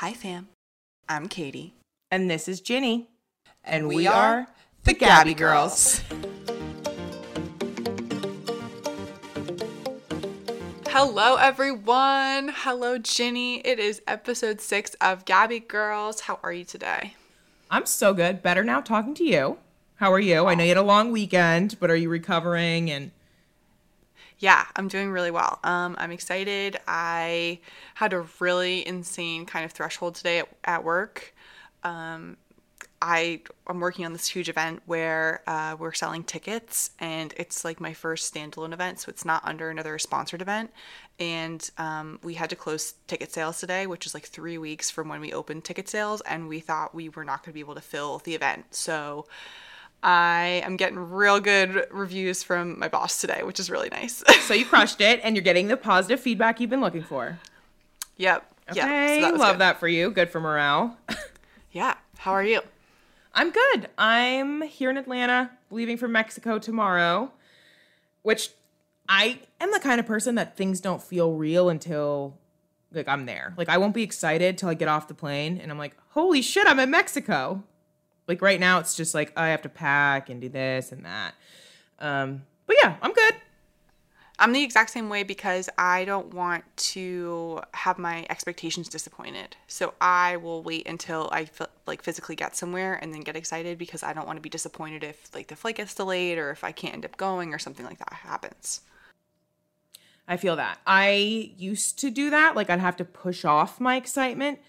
Hi, fam. I'm Katey. And this is Ginny. And, we, we, are the Gabby Girls. Hello, everyone. Hello, Ginny. It is episode six of Gabby Girls. How are you today? I'm so good. Better now talking to you. How are you? I know you had a long weekend, but are you recovering and yeah, I'm doing really well. Um, I'm excited. I had a really insane kind of threshold today at, at work. Um, I I'm working on this huge event where uh, we're selling tickets, and it's like my first standalone event, so it's not under another sponsored event. And um, we had to close ticket sales today, which is like three weeks from when we opened ticket sales, and we thought we were not going to be able to fill the event. So I am getting real good reviews from my boss today, which is really nice. so you crushed it and you're getting the positive feedback you've been looking for. Yep. Okay. Yep. So Love good. that for you. Good for morale. yeah. How are you? I'm good. I'm here in Atlanta, leaving for Mexico tomorrow, which I am the kind of person that things don't feel real until like I'm there. Like I won't be excited till I get off the plane and I'm like, "Holy shit, I'm in Mexico." Like right now, it's just like I have to pack and do this and that. Um, but yeah, I'm good. I'm the exact same way because I don't want to have my expectations disappointed. So I will wait until I feel, like physically get somewhere and then get excited because I don't want to be disappointed if like the flight gets delayed or if I can't end up going or something like that happens. I feel that. I used to do that, like I'd have to push off my excitement,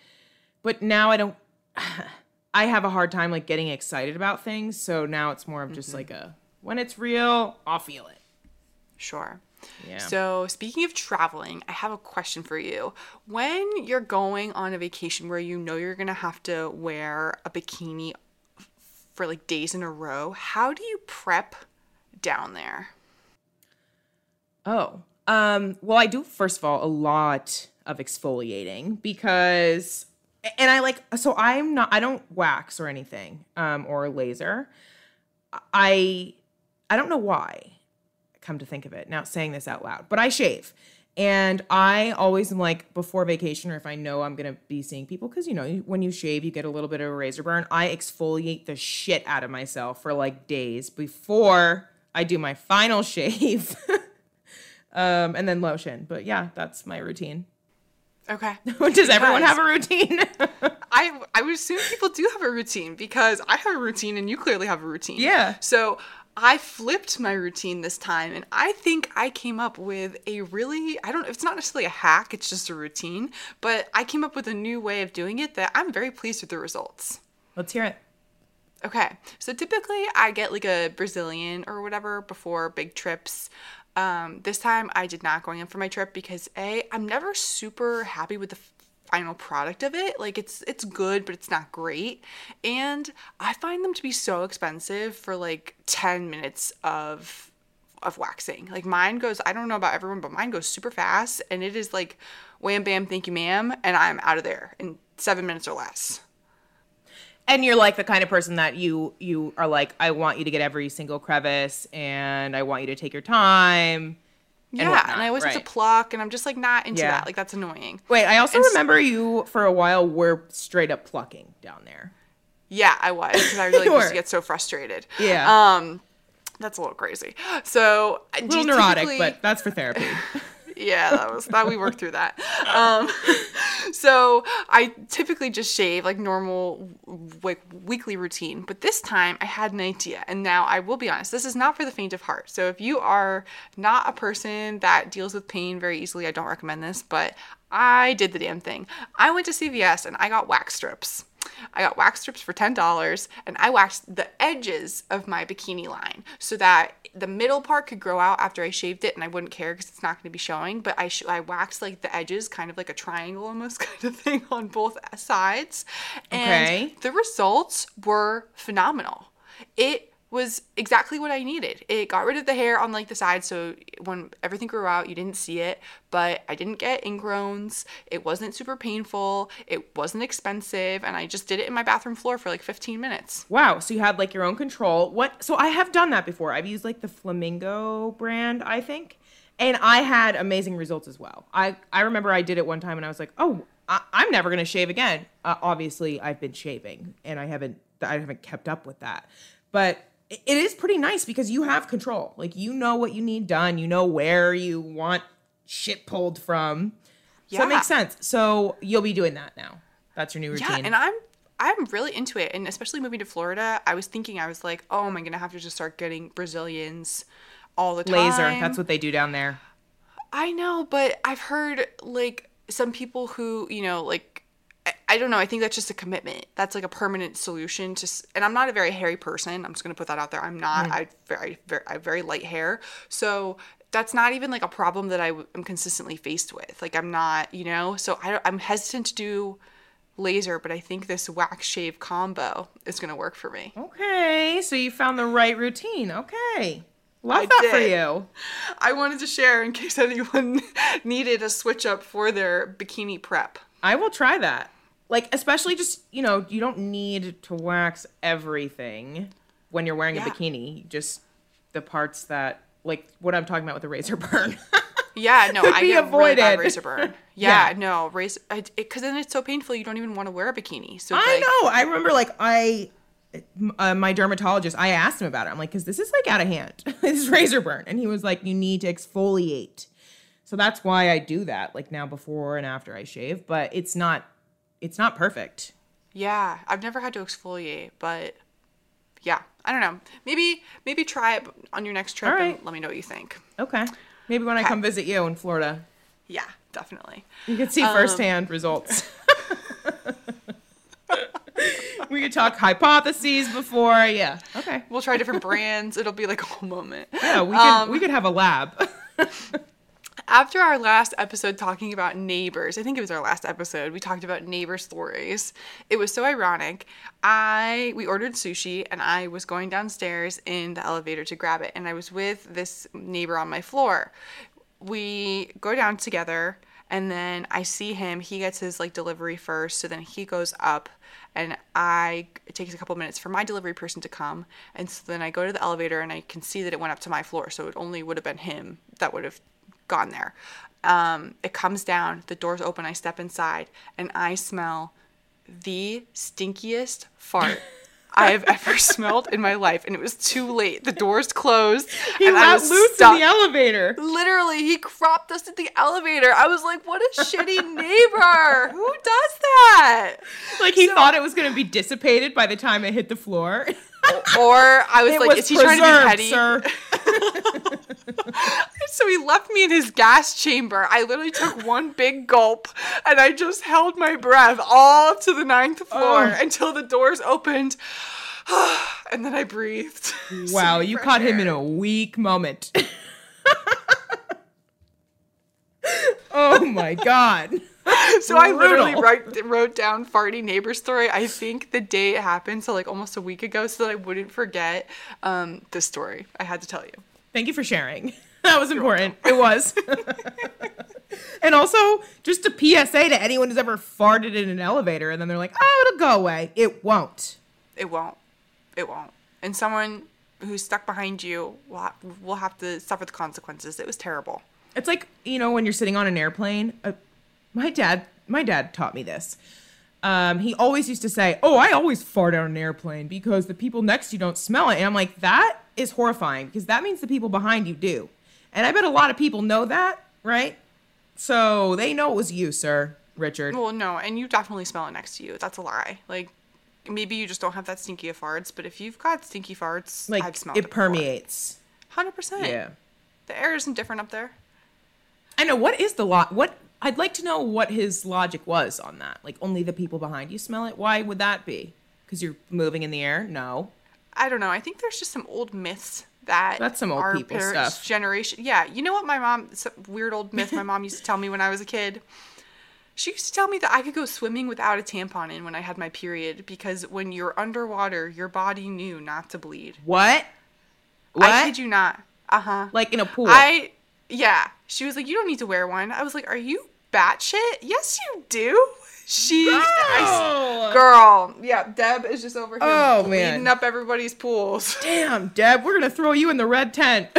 but now I don't I have a hard time like getting excited about things. So now it's more of just mm-hmm. like a when it's real, I'll feel it. Sure. Yeah. So, speaking of traveling, I have a question for you. When you're going on a vacation where you know you're going to have to wear a bikini for like days in a row, how do you prep down there? Oh, um, well, I do, first of all, a lot of exfoliating because and I like so I'm not I don't wax or anything um or laser. I I don't know why. Come to think of it. Now saying this out loud, but I shave. And I always am like before vacation or if I know I'm to be seeing people cuz you know, when you shave you get a little bit of a razor burn. I exfoliate the shit out of myself for like days before I do my final shave. um and then lotion. But yeah, that's my routine. Okay. Does everyone have a routine? I I would assume people do have a routine because I have a routine and you clearly have a routine. Yeah. So I flipped my routine this time and I think I came up with a really I don't it's not necessarily a hack, it's just a routine, but I came up with a new way of doing it that I'm very pleased with the results. Let's hear it. Okay. So typically I get like a Brazilian or whatever before big trips. Um, this time I did not going in for my trip because a I'm never super happy with the final product of it. Like it's it's good, but it's not great. And I find them to be so expensive for like 10 minutes of of waxing. Like mine goes, I don't know about everyone, but mine goes super fast and it is like wham bam, thank you, ma'am, and I'm out of there in seven minutes or less and you're like the kind of person that you you are like i want you to get every single crevice and i want you to take your time yeah and, and i right. have to pluck and i'm just like not into yeah. that. Like that's annoying. Wait i also and remember so- you for a while were straight up plucking down there. Yeah i was because i really used to get so frustrated. Yeah. Um that's a little crazy. So a little neurotic but that's for therapy yeah, that was that we worked through that. Um, so I typically just shave like normal like weekly routine, but this time I had an idea, and now I will be honest, this is not for the faint of heart. So if you are not a person that deals with pain very easily, I don't recommend this. But I did the damn thing. I went to CVS and I got wax strips. I got wax strips for $10 and I waxed the edges of my bikini line so that the middle part could grow out after I shaved it and I wouldn't care because it's not going to be showing. But I, sh- I waxed like the edges, kind of like a triangle almost kind of thing on both sides. And okay. the results were phenomenal. It was exactly what I needed. It got rid of the hair on like the side so when everything grew out you didn't see it, but I didn't get ingrowns. It wasn't super painful. It wasn't expensive and I just did it in my bathroom floor for like 15 minutes. Wow, so you had like your own control. What so I have done that before. I've used like the Flamingo brand, I think. And I had amazing results as well. I I remember I did it one time and I was like, "Oh, I, I'm never gonna shave again. Uh, obviously, I've been shaving, and I haven't I haven't kept up with that. But it is pretty nice because you have control. Like you know what you need done. You know where you want shit pulled from. So Yeah. it makes sense. So you'll be doing that now. That's your new routine. Yeah, and I'm I'm really into it, and especially moving to Florida, I was thinking I was like, oh, am I gonna have to just start getting Brazilians all the time? Laser. That's what they do down there. I know, but I've heard like some people who you know like. I- don't know. I think that's just a commitment. That's like a permanent solution. Just and I'm not a very hairy person. I'm just gonna put that out there. I'm not. I very, very, I have very light hair. So that's not even like a problem that I am consistently faced with. Like I'm not, you know. So I, I'm hesitant to do laser, but I think this wax shave combo is gonna work for me. Okay, so you found the right routine. Okay. Love I that for you. I wanted to share in case anyone needed a switch up for their bikini prep. I will try that. Like, especially just, you know, you don't need to wax everything when you're wearing Yeah. a bikini. Just the parts that, like, what I'm talking about with the razor burn. Yeah, no, I get really bad razor burn. Yeah, Yeah. no, razor because then it's so painful you don't even want to wear a bikini. So I like, know. I remember, like, I, uh, my dermatologist, I asked him about it. I'm like, because this is like out of hand. this is razor burn. And he was like, you need to exfoliate. So that's why I do that, like now before and after I shave. But it's not, it's not perfect. Yeah, I've never had to exfoliate, but yeah, I don't know. Maybe maybe try it on your next trip All and let me know what you think. Okay. Maybe when I come visit you in Florida, Yeah, definitely. you can see firsthand results. we could talk hypotheses before. Yeah. Okay. We'll try different brands. It'll be like a whole moment. Yeah, we could Um, we could have a lab. After our last episode talking about neighbors, I think it was our last episode, we talked about neighbor stories. It was so ironic. I we ordered sushi and I was going downstairs in the elevator to grab it and I was with this neighbor on my floor. We go down together and then I see him, he gets his like delivery first, so then he goes up and I it takes a couple minutes for my delivery person to come and so then I go to the elevator and I can see that it went up to my floor, so it only would have been him that would have gone there. Um, it comes down, the doors open, I step inside, and I smell the stinkiest fart I have ever smelled in my life. And it was too late. The doors closed. He and I let was loose stuck. in the elevator. Literally, he cropped us at the elevator. I was like, what a shitty neighbor. Who does that? Like he So- thought it was going to be dissipated by the time it hit the floor. Or I was it like, was is he trying to be petty? sir. So he left me in his gas chamber. I literally took one big gulp and I just held my breath all to the ninth floor Oh. until the doors opened. and then I breathed. Wow, you caught him in a weak moment. oh my god. So I literally write, wrote down farty neighbor story. I think the day it happened, so like almost a week ago, so that I wouldn't forget um, this story. I had to tell you. Thank you for sharing. That was important. It was. and also, just a PSA to anyone who's ever farted in an elevator and then they're like, oh, it'll go away. It won't. It won't. It won't. And someone who's stuck behind you will, ha- will have to suffer the consequences. It was terrible. It's like, you know, when you're sitting on an airplane. Uh, my dad, my dad taught me this. Um, he always used to say, "Oh, I always fart on an airplane because the people next to you don't smell it." And I'm like, that is horrifying because that means the people behind you do. And I bet a lot of people know that, right? So they know it was you, sir, Richard. Well, no, and you definitely smell it next to you. That's a lie. Like, maybe you just don't have that stinky of farts, but if you've got stinky farts, like I've smelled it it. permeates. 100%. Yeah. The air isn't different up there. I know what is the lot. What I'd like to know what his logic was on that. Like only the people behind you smell it. Why would that be? Because you're moving in the air? No. I don't know. I think there's just some old myths that That's some old our people parents' stuff. generation. Yeah, you know what my mom weird old myth my mom used to tell me when I was a kid. She used to tell me that I could go swimming without a tampon in when I had my period because when you're underwater, your body knew not to bleed. What? What? I kid you not. Uh huh. like in a pool. I yeah. She was like, you don't need to wear one. I was like, are you batshit? Yes, you do. She, I, Girl! girl, yeah. Deb is just over here Oh, bleeding man. up everybody's pools. Damn, Deb, we're gonna throw you in the red tent.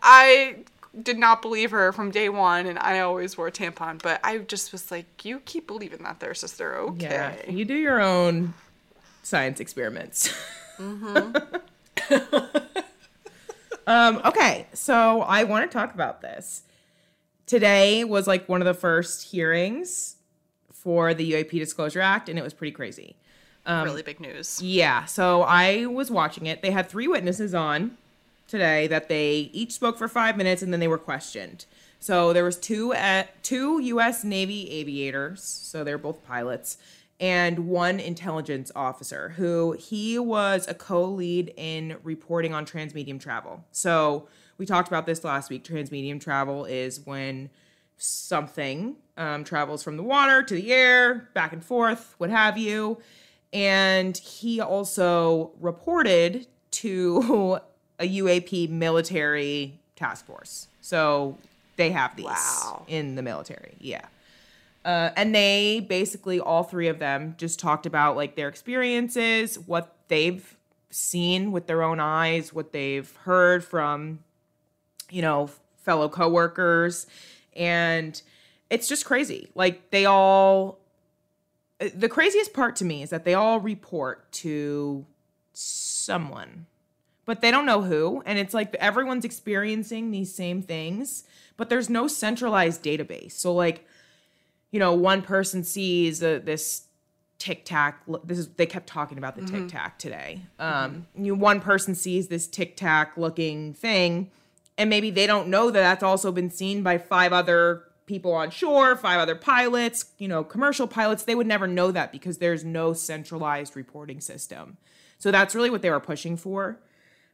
I did not believe her from day one, and I always wore a tampon. But I just was like, you keep believing that, there, sister. Okay. Yeah, you do your own science experiments. um, okay, so I want to talk about this. Today was like one of the first hearings for the UAP Disclosure Act, and it was pretty crazy. Um, really big news. Yeah, so I was watching it. They had three witnesses on today that they each spoke for five minutes and then they were questioned. So there was two at two U.S. Navy aviators, so they're both pilots, and one intelligence officer who he was a co-lead in reporting on transmedium travel. So we talked about this last week. Transmedium travel is when something um, travels from the water to the air, back and forth, what have you. And he also reported to a UAP military task force. So they have these Wow. in the military. Yeah. Uh, and they basically, all three of them, just talked about like their experiences, what they've seen with their own eyes, what they've heard from, you know, fellow coworkers. And it's just crazy. Like they all, the craziest part to me is that they all report to someone but they don't know who. And it's like everyone's experiencing these same things, but there's no centralized database. So, like, you know, one person sees uh, this tic tac. This is they kept talking about the tic tac today. Um, you one person sees this tic tac looking thing, and maybe they don't know that that's also been seen by five other people on shore, five other pilots, you know, commercial pilots. They would never know that because there's no centralized reporting system. So that's really what they were pushing for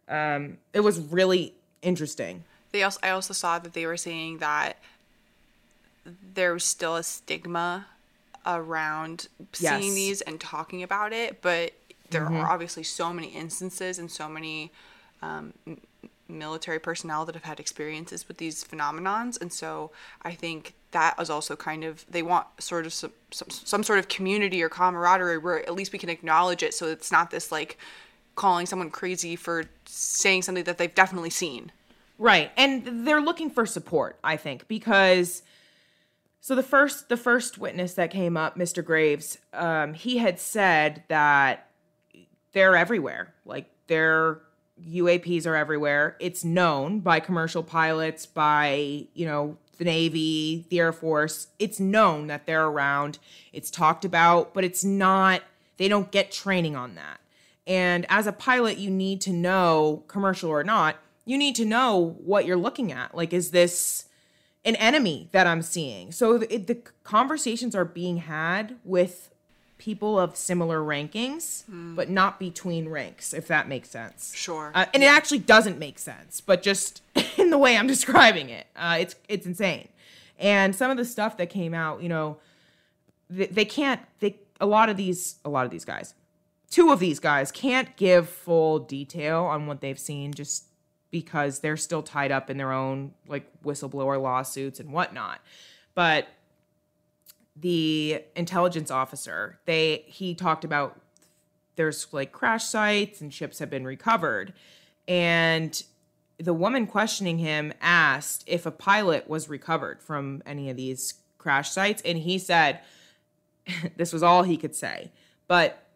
um, it was really interesting. They also, I also saw that they were saying that there was still a stigma around Yes. seeing these and talking about it, but there are obviously so many instances and so many um, military personnel that have had experiences with these phenomenons, and so I think that is also kind of they want sort of some, some some sort of community or camaraderie where at least we can acknowledge it, so it's not this like calling someone crazy for saying something that they've definitely seen. Right. And they're looking for support, I think, because so the first the first witness that came up, Mr. Graves, um, he had said that they're everywhere. Like their UAPs are everywhere. It's known by commercial pilots, by, you know, the Navy, the Air Force. It's known that they're around. It's talked about, but it's not they don't get training on that. And as a pilot, you need to know, commercial or not, you need to know what you're looking at. Like, is this an enemy that I'm seeing? So the, it, the conversations are being had with people of similar rankings, but not between ranks, if that makes sense. Sure. Uh, and it actually doesn't make sense, but just in the way I'm describing it, uh, it's it's insane. And some of the stuff that came out, you know, they, they can't. They a lot of these a lot of these guys, two of these guys can't give full detail on what they've seen, just because they're still tied up in their own like whistleblower lawsuits and whatnot. But the intelligence officer, they he talked about there's like crash sites and ships have been recovered. And the woman questioning him asked if a pilot was recovered from any of these crash sites. And he said, this was all he could say, but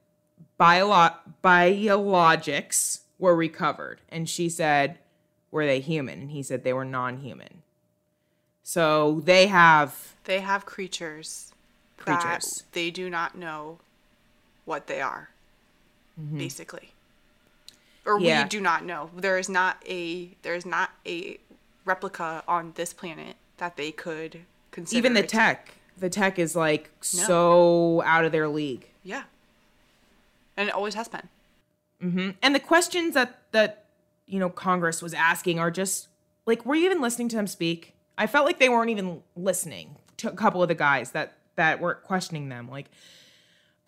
biolo- biologics were recovered. And she said, were they human? And he said they were non human. So they have They have creatures, Creatures. that they do not know what they are, basically, or Mm-hmm. Yeah. we do not know. There is not a there is not a replica on this planet that they could consider. even the tech. The tech is like so out of their league. yeah, and it always has been. and the questions that that you know Congress was asking are just like were you even listening to them speak? I felt like they weren't even listening to a couple of the guys that that were questioning them like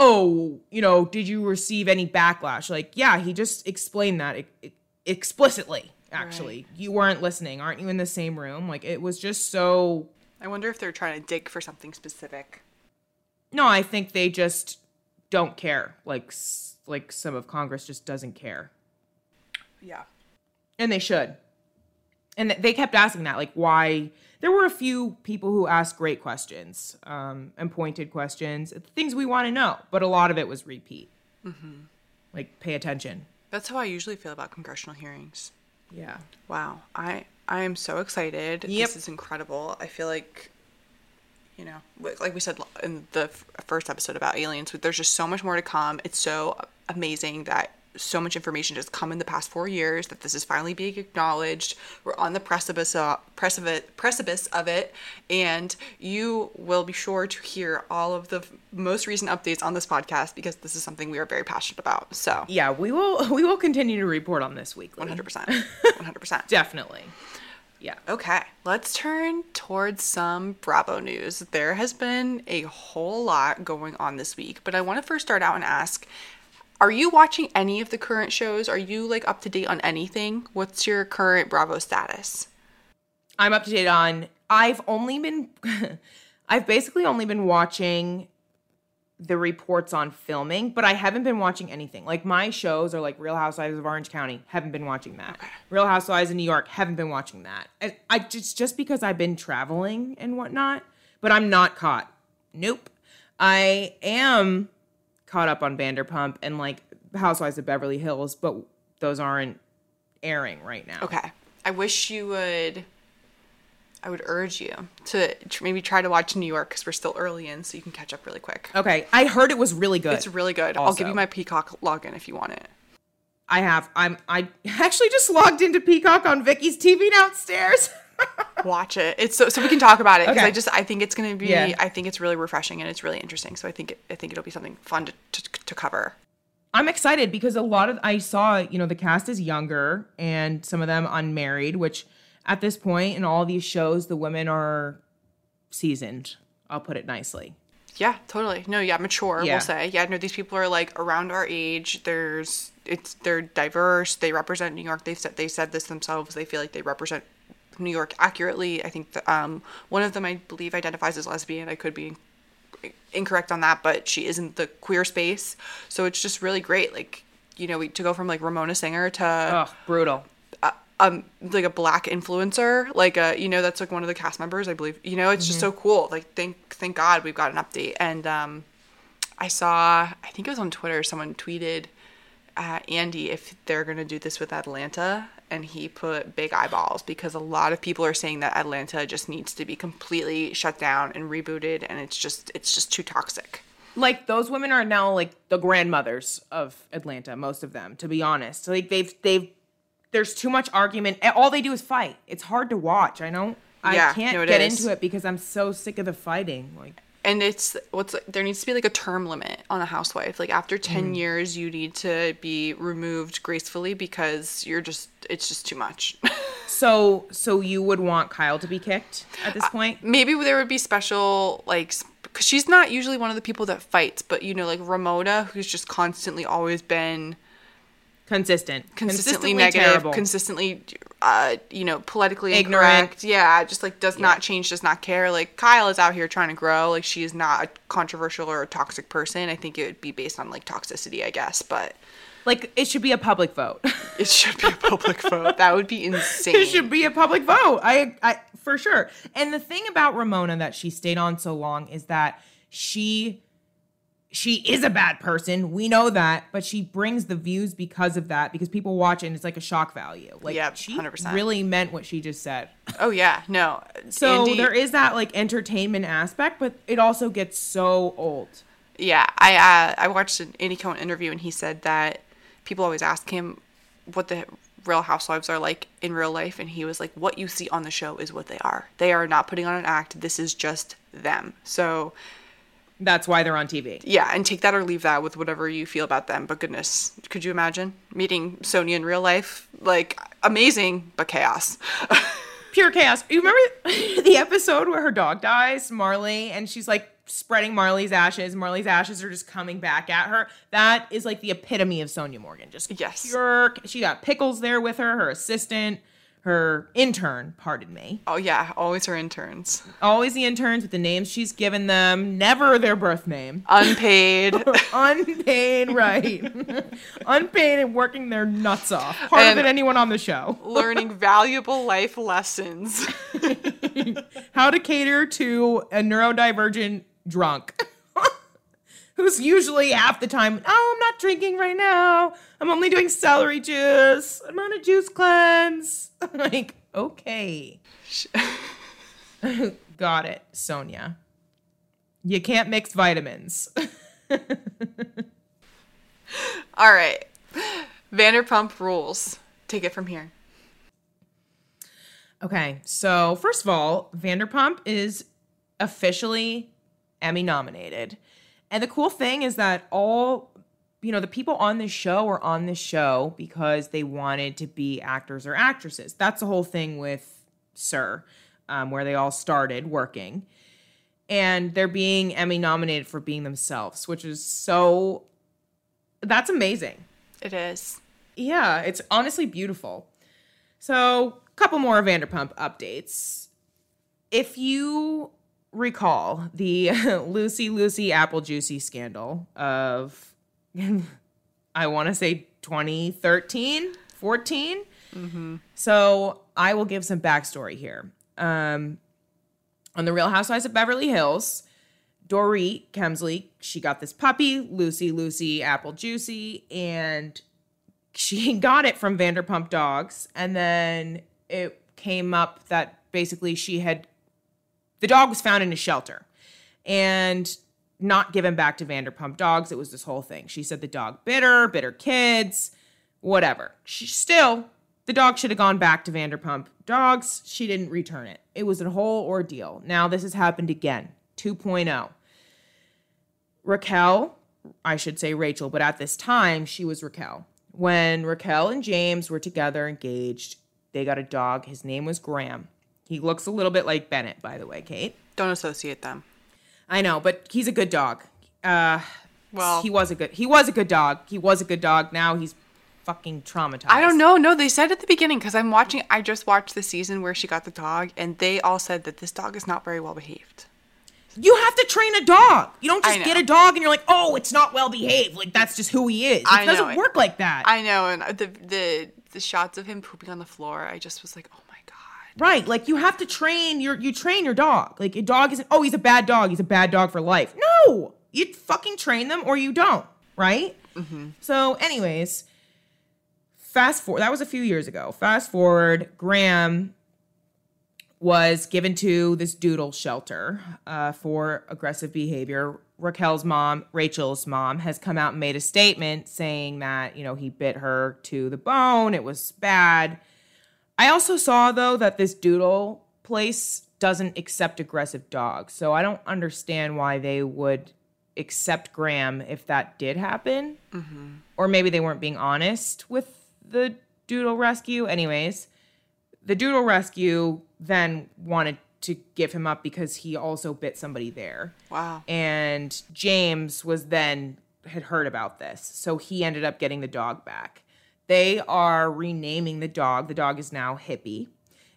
oh, you know, did you receive any backlash? Like, yeah, he just explained that explicitly. Actually, you weren't listening. Aren't you in the same room? Like, it was just so. I wonder if they're trying to dig for something specific. No, I think they just don't care. Like, like some of Congress just doesn't care. Yeah. and they should And they kept asking that, like, why? There were a few people who asked great questions um, and pointed questions, things we want to know, but a lot of it was repeat. Mm-hmm. Like, pay attention. That's how I usually feel about congressional hearings. Yeah. Wow. I I am so excited. Yep. This is incredible. I feel like you know, like we said in the f- first episode about aliens, there's just so much more to come. It's so amazing that so much information just come in the past four years that this is finally being acknowledged. We're on the precipice of, precipice precipice of it, and you will be sure to hear all of the most recent updates on this podcast because this is something we are very passionate about. So, Yeah, we will we will continue to report on this weekly. one hundred percent, one hundred percent. Definitely. Yeah. Okay, let's turn towards some Bravo news. There has been a whole lot going on this week, but I want to first start out and ask Are you watching any of the current shows? Are you like up to date on anything? What's your current Bravo status? I'm up to date on. I've only been, I've basically only been watching the reports on filming, but I haven't been watching anything. Like my shows are like Real Housewives of Orange County, haven't been watching that. Real Housewives of New York, haven't been watching that. And I just just because I've been traveling and whatnot, but I'm not caught. Nope. I am caught up on Vanderpump and like Housewives of Beverly Hills, but those aren't airing right now. Okay, I wish you would. I would urge you to tr- maybe try to watch New York because we're still early in, so you can catch up really quick. Okay, I heard it was really good. It's really good. I'll give you my Peacock login if you want it. I have. I'm. I actually just logged into Peacock on Vicky's TV downstairs. watch it. It's so so we can talk about it because Okay. I just I think it's gonna be Yeah. I think it's really refreshing and it's really interesting. So I think it, I think it'll be something fun to, to, to cover. I'm excited because a lot of I saw. You know, the cast is younger and some of them unmarried, which at this point in all these shows, the women are seasoned. I'll put it nicely. Yeah, totally. No, yeah, mature. Yeah. We'll say. Yeah, no, these people are like around our age. There's it's they're diverse. They represent New York. They said they said this themselves. They feel like they represent New York accurately. I think that, um one of them I believe identifies as lesbian. I could be incorrect on that, but she isn't the queer space. So it's just really great. Like you know, we to go from like Ramona Singer to Ugh, brutal. um like a black influencer like a you know that's like one of the cast members i believe you know it's just so cool like thank thank god we've got an update and um i saw i think it was on twitter someone tweeted uh, andy if they're gonna do this with atlanta and he put big eyeballs because a lot of people are saying that atlanta just needs to be completely shut down and rebooted and it's just it's just too toxic Like those women are now like the grandmothers of Atlanta. Most of them, to be honest. Like they've they've. There's too much argument. All they do is fight. It's hard to watch. I don't. Yeah, I can't no, get is. into it because I'm so sick of the fighting. Like. And it's what's there needs to be like a term limit on a housewife like after 10 mm. years you need to be removed gracefully because you're just it's just too much So, so you would want Kyle to be kicked at this point? maybe there would be special like because she's not usually one of the people that fights but you know like ramona who's just constantly always been Consistent, consistently, negative terrible. consistently uh you know politically Ignorant. incorrect yeah just like does not change does not care like kyle is out here trying to grow like she is not a controversial or a toxic person i think it would be based on like toxicity i guess but like it should be a public vote. It should be a public vote. That would be insane. it should be a public vote. I, I, for sure. And the thing about Ramona that she stayed on so long is that she, she is a bad person. We know that, but she brings the views because of that. Because people watch it and it's like a shock value. Like Yep, she 100%. really meant what she just said. Oh yeah, no. So Andy- there is that like entertainment aspect, but it also gets so old. Yeah, I uh, I watched an Andy Cohen interview and he said that people always ask him what the Real Housewives are like in real life, and he was like, "What you see on the show is what they are. They are not putting on an act. This is just them." So That's why they're on TV. yeah, and take that or leave that with whatever you feel about them. But goodness, could you imagine meeting Sonja in real life? Like amazing, but chaos. pure chaos. You remember the episode where her dog dies, Marley, and she's like spreading Marley's ashes. Marley's ashes are just coming back at her. That is like the epitome of Sonja Morgan. Just Yes. pure. She got Pickles there with her, her assistant. Her intern, pardon me. Oh yeah, always her interns. Always the interns with the names she's given them, never their birth name. Unpaid. Unpaid, right. Unpaid and working their nuts off. Harder And- than anyone on the show. learning valuable life lessons. How to cater to a neurodivergent drunk. Who's usually half the time, oh, I'm not drinking right now. I'm only doing celery juice. I'm on a juice cleanse. like, okay. Got it, Sonja. You can't mix vitamins. All right. Vanderpump rules. Take it from here. Okay, so first of all, Vanderpump is officially Emmy nominated. And the cool thing is that all, you know, the people on this show are on this show because they wanted to be actors or actresses. That's the whole thing with SUR, um, where they all started working. And they're being Emmy nominated for being themselves, which is so, that's amazing. It is. Yeah, it's honestly beautiful. So, a couple more Vanderpump updates. If you recall the Lucy Lucy Apple Juicy scandal of, I want to say 2013, 14. So, I will give some backstory here. Um, on the Real Housewives of Beverly Hills, Dorit Kemsley, she got this puppy, Lucy Lucy Apple Juicy, and she got it from Vanderpump Dogs, and then it came up that basically she had the dog was found in a shelter and not given back to Vanderpump Dogs. It was this whole thing. She said the dog bit her, bit her kids, whatever. She still the dog should have gone back to Vanderpump Dogs. She didn't return it. It was a whole ordeal. Now this has happened again. 2.0. Raquel, I should say Rachel, but at this time she was Raquel. When Raquel and James were together, engaged, they got a dog. His name was Graham. He looks a little bit like Bennett, by the way, Kate. Don't associate them. I know, but he's a good dog. Uh, Well, he was a good. He was a good dog. He was a good dog. Now he's fucking traumatized. I don't know. No, they said at the beginning because I'm watching. I just watched the season where she got the dog, and they all said that this dog is not very well behaved. You have to train a dog. You don't just get a dog and you're like, oh, it's not well behaved. Like that's just who he is. It I doesn't it. work like that. I know, and the the the shots of him pooping on the floor, I just was like, oh. Right. Like you have to train your you train your dog. Like a dog isn't oh he's a bad dog, he's a bad dog for life. No! You fucking train them or you don't, right? So, anyways, fast forward that was a few years ago. Fast forward, Graham was given to this doodle shelter uh, for aggressive behavior. Raquel's mom, Rachel's mom, has come out and made a statement saying that, you know, he bit her to the bone. It was bad. I also saw though that this doodle place doesn't accept aggressive dogs. So I don't understand why they would accept Graham if that did happen. Mm-hmm. Or maybe they weren't being honest with the doodle rescue. Anyways, the doodle rescue then wanted to give him up because he also bit somebody there Wow. and James was then had heard about this, so he ended up getting the dog back. They are renaming the dog. The dog is now Hippie.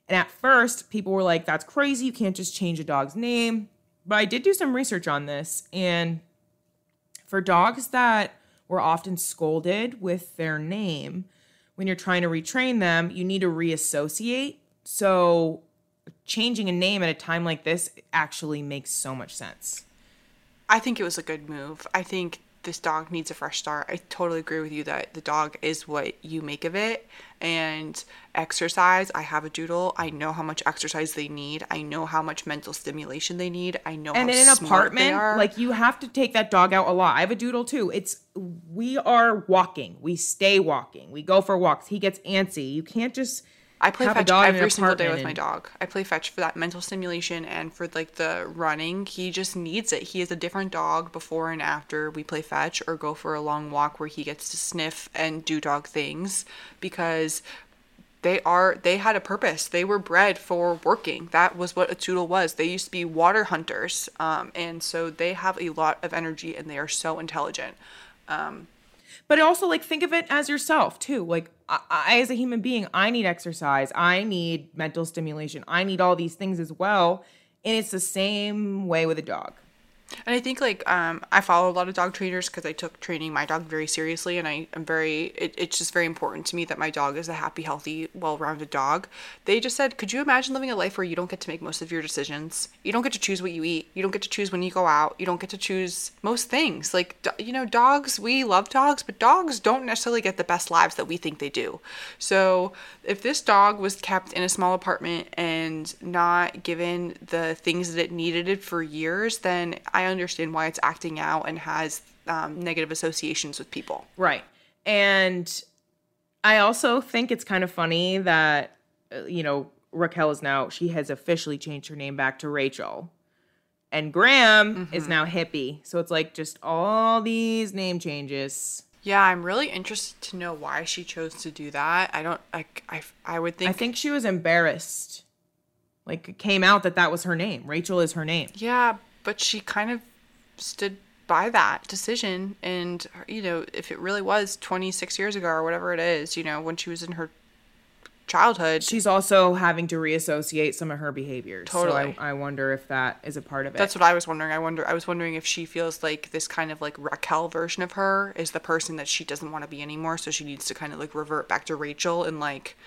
And at first, people were like, "That's crazy! You can't just change a dog's name." But I did do some research on this, and for dogs that were often scolded with their name, when you're trying to retrain them, you need to reassociate. So changing a name at a time like this actually makes so much sense. I think it was a good move. I think this dog needs a fresh start. I totally agree with you that the dog is what you make of it. And exercise, I have a doodle. I know how much exercise they need. I know how much mental stimulation they need. I know and how in an apartment like you have to take that dog out a lot i have a doodle too it's we are walking we stay walking we go for walks he gets antsy you can't just I play fetch every single day with my dog. I play fetch for that mental stimulation and for like the running. He just needs it. He is a different dog before and after we play fetch or go for a long walk where he gets to sniff and do dog things because they are they had a purpose. They were bred for working. That was what a Poodle was. They used to be water hunters, um, and so they have a lot of energy and they are so intelligent. Um, But also, like, think of it as yourself too. Like, I, I, as a human being, I need exercise. I need mental stimulation. I need all these things as well. And it's the same way with a dog. And I think like um, I follow a lot of dog trainers because I took training my dog very seriously, and I am very. It, it's just very important to me that my dog is a happy, healthy, well-rounded dog. They just said, could you imagine living a life where you don't get to make most of your decisions? You don't get to choose what you eat. You don't get to choose when you go out. You don't get to choose most things. Like you know, dogs. We love dogs, but dogs don't necessarily get the best lives that we think they do. So if this dog was kept in a small apartment and not given the things that it needed for years, then I understand why it's acting out and has um, negative associations with people. Right. And I also think it's kind of funny that, uh, you know, Raquel is now, she has officially changed her name back to Rachel. And Graham mm-hmm. is now Hippie. So it's like just all these name changes. Yeah, I'm really interested to know why she chose to do that. I don't like I I would think I think she was embarrassed. Like it came out that that was her name. Rachel is her name. Yeah, but she kind of stood by that decision and you know if it really was 26 years ago or whatever it is you know when she was in her childhood. She's also having to reassociate some of her behaviors. Totally. So I, I wonder if that is a part of it. That's what i was wondering. I wonder i was wondering if she feels like this kind of like raquel version of her is the person that she doesn't want to be anymore so she needs to kind of like revert back to rachel and like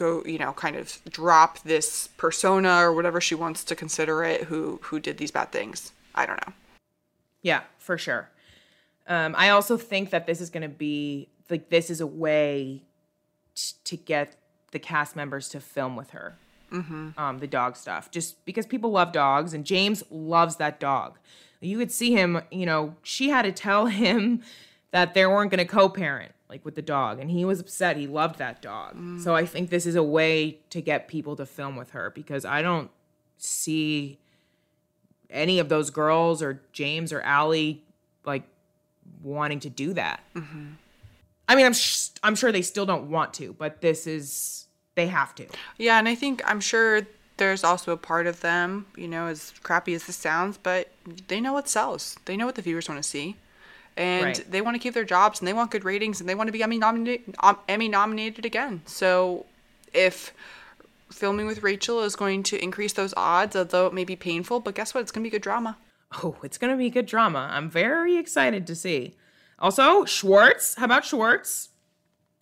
go you know kind of drop this persona or whatever she wants to consider it who who did these bad things. I don't know. Yeah for sure. Um, i also think that this is going to be like this is a way t- to get the cast members to film with her. Mm-hmm. um, the dog stuff just because people love dogs and james loves that dog. You could see him you know she had to tell him that they weren't going to co-parent like with the dog and he was upset he loved that dog. Mm. so i think this is a way to get people to film with her because i don't see any of those girls or james or Ally like wanting to do that. Mm-hmm. i mean i'm sh- i'm sure they still don't want to but this is they have to. Yeah and i think i'm sure there's also a part of them you know as crappy as this sounds but they know what sells. They know what the viewers want to see and right. they want to keep their jobs and they want good ratings and they want to be Emmy nominated um, Emmy nominated again. So if filming with Rachel is going to increase those odds, although it may be painful, but guess what? It's going to be good drama. Oh, it's going to be good drama. I'm very excited to see. Also, Schwartz. How about Schwartz?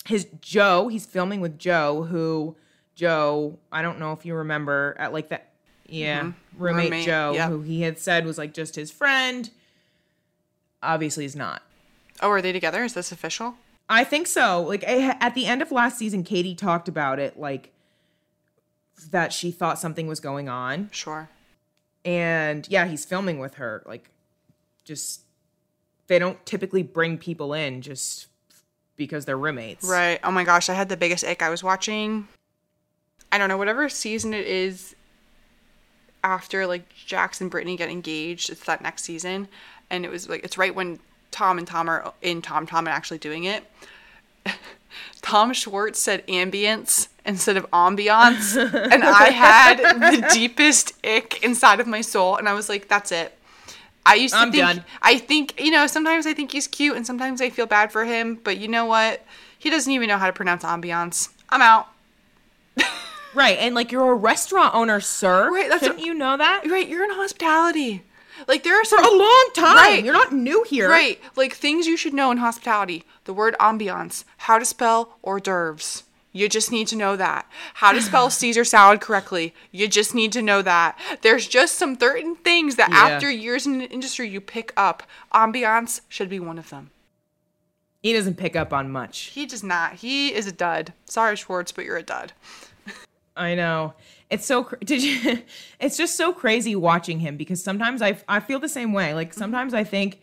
His Joe, he's filming with Joe, who Joe, I don't know if you remember at like that yeah, mm-hmm. roommate, roommate, Joe, yep. who he had said was like just his friend obviously is not. Oh, are they together? Is this official? I think so. Like at the end of last season, Katie talked about it, like that she thought something was going on. Sure. And yeah, he's filming with her. Like, just they don't typically bring people in just because they're roommates. Right. Oh my gosh, I had the biggest ick. I was watching. I don't know whatever season it is. After like Jax and Brittany get engaged, it's that next season and it was like it's right when Tom and Tom are in Tom Tom and actually doing it. Tom Schwartz said ambience instead of ambiance, and I had the deepest ick inside of my soul, and I was like, "That's it." I used to I'm think done. I think you know sometimes I think he's cute, and sometimes I feel bad for him, but you know what? He doesn't even know how to pronounce ambiance. I'm out. right, and like you're a restaurant owner, sir. Right, that's shouldn't what, you know that? Right, you're in hospitality. Like there are some for a long time. Right. You're not new here. Right. Like things you should know in hospitality. The word ambiance, how to spell hors d'oeuvres. You just need to know that. How to spell Caesar salad correctly. You just need to know that. There's just some certain things that yeah. after years in the industry you pick up. Ambiance should be one of them. He doesn't pick up on much. He does not. He is a dud. Sorry, Schwartz, but you're a dud. I know. It's so did you it's just so crazy watching him because sometimes I I feel the same way. Like sometimes I think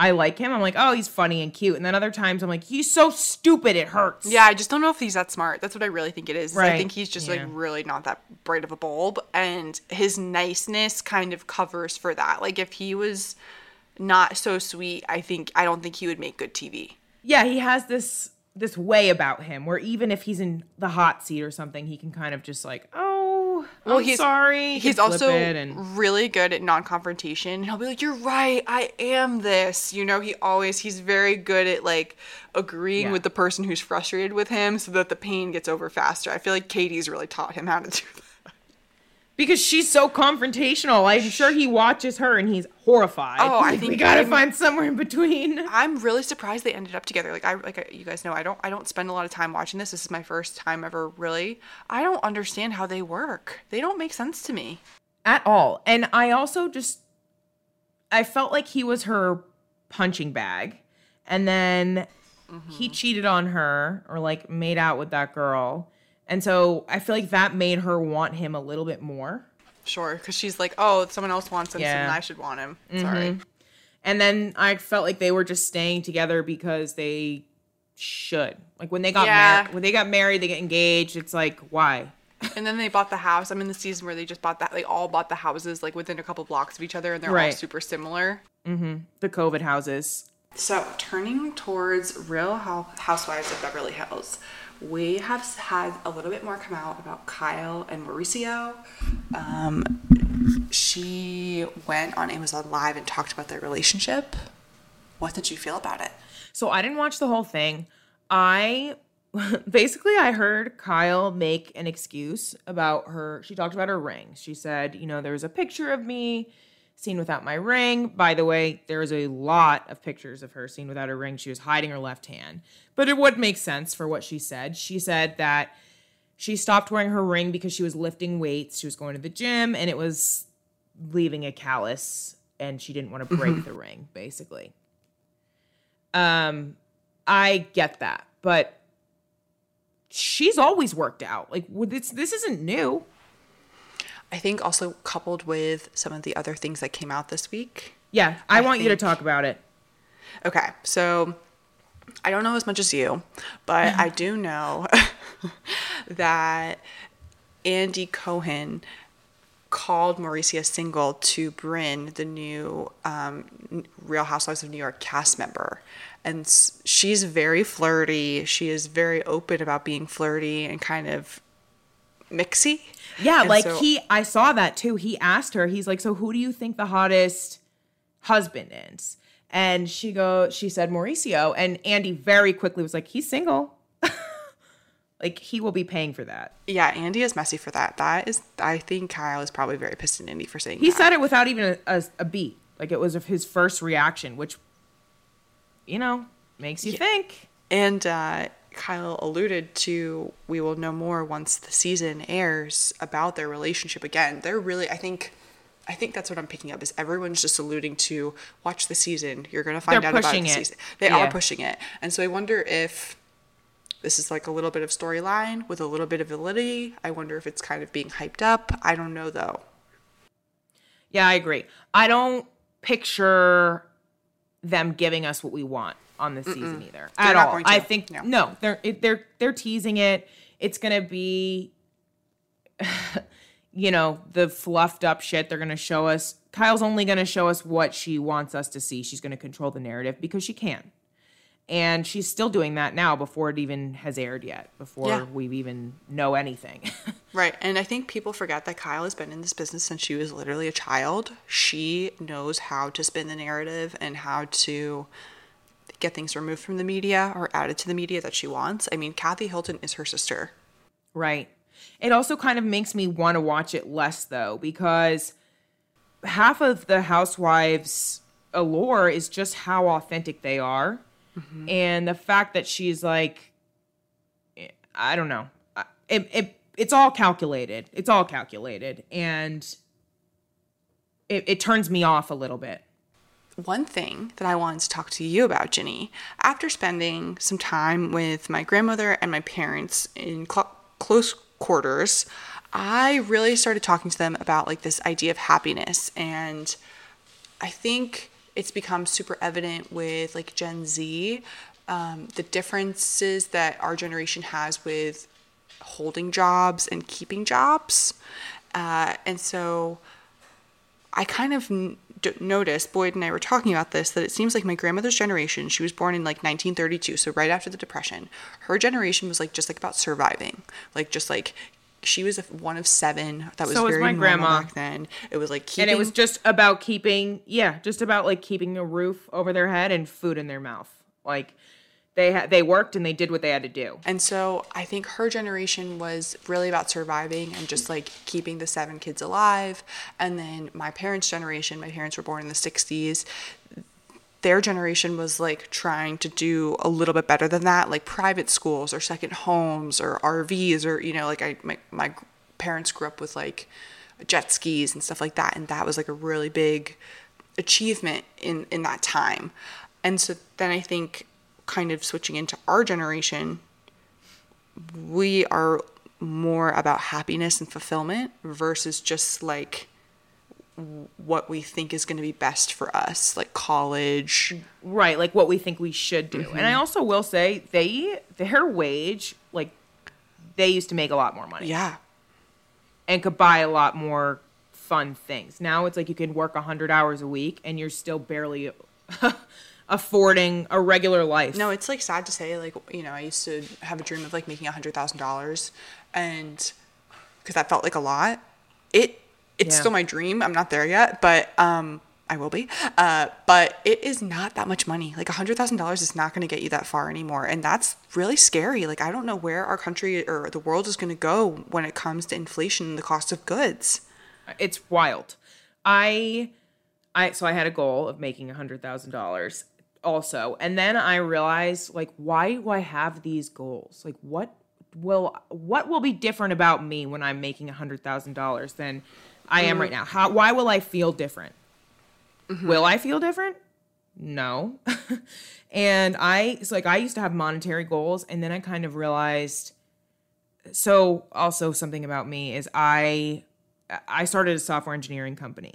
I like him. I'm like, "Oh, he's funny and cute." And then other times I'm like, "He's so stupid it hurts." Yeah, I just don't know if he's that smart. That's what I really think it is. Right. I think he's just yeah. like really not that bright of a bulb and his niceness kind of covers for that. Like if he was not so sweet, I think I don't think he would make good TV. Yeah, he has this this way about him where even if he's in the hot seat or something, he can kind of just like, oh. Well, I'm he's sorry. He he's also and... really good at non-confrontation. He'll be like, "You're right. I am this." You know, he always he's very good at like agreeing yeah. with the person who's frustrated with him, so that the pain gets over faster. I feel like Katie's really taught him how to do that because she's so confrontational. I'm sure he watches her and he's horrified. Oh, I think we gotta I'm, find somewhere in between. I'm really surprised they ended up together. Like I, like you guys know, I don't, I don't spend a lot of time watching this. This is my first time ever. Really, I don't understand how they work. They don't make sense to me at all. And I also just, I felt like he was her punching bag, and then mm-hmm. he cheated on her or like made out with that girl and so I feel like that made her want him a little bit more. Sure, because she's like, oh, someone else wants him, yeah. so I should want him. Mm-hmm. Sorry. And then I felt like they were just staying together because they should. Like when they got yeah. married, when they got married, they get engaged. It's like why? and then they bought the house. I'm in the season where they just bought that. They all bought the houses like within a couple blocks of each other, and they're right. all super similar. Mm-hmm. The COVID houses. So turning towards Real Housewives of Beverly Hills we have had a little bit more come out about Kyle and Mauricio. Um, she went on Amazon Live and talked about their relationship. What did you feel about it? So I didn't watch the whole thing. I basically I heard Kyle make an excuse about her. She talked about her ring. She said, you know, there was a picture of me seen without my ring. By the way, there was a lot of pictures of her seen without her ring. She was hiding her left hand. But it would make sense for what she said. She said that she stopped wearing her ring because she was lifting weights. She was going to the gym and it was leaving a callus and she didn't want to break mm-hmm. the ring, basically. Um I get that, but she's always worked out. Like this this isn't new. I think also coupled with some of the other things that came out this week. Yeah, I, I want think... you to talk about it. Okay, so I don't know as much as you, but I do know that Andy Cohen called Mauricio Single to Brynn, the new um, Real Housewives of New York cast member. And she's very flirty. She is very open about being flirty and kind of mixy. Yeah, and like so, he, I saw that too. He asked her, he's like, so who do you think the hottest husband is? And she go, she said Mauricio, and Andy very quickly was like, he's single. like he will be paying for that. Yeah, Andy is messy for that. That is, I think Kyle is probably very pissed at Andy for saying. He that. said it without even a, a, a, beat. Like it was his first reaction, which, you know, makes you yeah. think. And uh, Kyle alluded to, we will know more once the season airs about their relationship again. They're really, I think, I think that's what I'm picking up is everyone's just alluding to watch the season. You're gonna find They're out about the season. They yeah. are pushing it, and so I wonder if this is like a little bit of storyline with a little bit of validity. I wonder if it's kind of being hyped up. I don't know though. Yeah, I agree. I don't picture them giving us what we want on this Mm-mm. season either they're at all. I think no, no they're they're they're teasing it. It's gonna be, you know, the fluffed up shit. They're gonna show us. Kyle's only gonna show us what she wants us to see. She's gonna control the narrative because she can, and she's still doing that now before it even has aired yet. Before yeah. we even know anything. right, and I think people forget that Kyle has been in this business since she was literally a child. She knows how to spin the narrative and how to get things removed from the media or added to the media that she wants. I mean, Kathy Hilton is her sister. Right. It also kind of makes me want to watch it less though, because half of the housewives' allure is just how authentic they are. Mm-hmm. And the fact that she's like, I don't know. It, it, it's all calculated. It's all calculated. And it, it turns me off a little bit one thing that I wanted to talk to you about, Ginny, after spending some time with my grandmother and my parents in cl- close quarters, I really started talking to them about like this idea of happiness. And I think it's become super evident with like Gen Z, um, the differences that our generation has with holding jobs and keeping jobs. Uh, and so I kind of noticed, Boyd and I were talking about this, that it seems like my grandmother's generation, she was born in like 1932, so right after the Depression, her generation was like just like about surviving, like just like she was a, one of seven. That was So was very my grandma. back then. It was like keeping, and it was just about keeping yeah just about like keeping a roof over their head and food in their mouth like they had they worked and they did what they had to do And so I think her generation was really about surviving and just like keeping the seven kids alive. And then my parents' generation, my parents were born in the 60s. Their generation was like trying to do a little bit better than that, like private schools or second homes or RVs or, you know, like I, my, my parents grew up with like jet skis and stuff like that. And that was like a really big achievement in, in that time. And so then I think kind of switching into our generation, we are more about happiness and fulfillment versus just like what we think is going to be best for us, like college. right like what we think we should do and i mm-hmm. also will say they their wage like they used to make a lot more money Yeah. and could buy a lot more fun things now it's like you can work 100 hours a week and you're still barely affording a regular life No, it's like sad to say, like, you know, I used to have a dream of like making a hundred thousand dollars and because that felt like a lot. It, it's Yeah. still my dream. I'm not there yet, but, um, I will be. Uh, but it is not that much money. Like a hundred thousand dollars is not going to get you that far anymore. And that's really scary. Like, I don't know where our country or the world is going to go when it comes to inflation and the cost of goods. it's wild. I I so I had a goal of making a hundred thousand dollars also. And then I realized like why do I have these goals? Like what will what will be different about me when I'm making a hundred thousand dollars than I am mm-hmm. right now? How why will I feel different? Mm-hmm. Will I feel different? No. and I so like I used to have monetary goals and then I kind of realized so also something about me is I I started a software engineering company.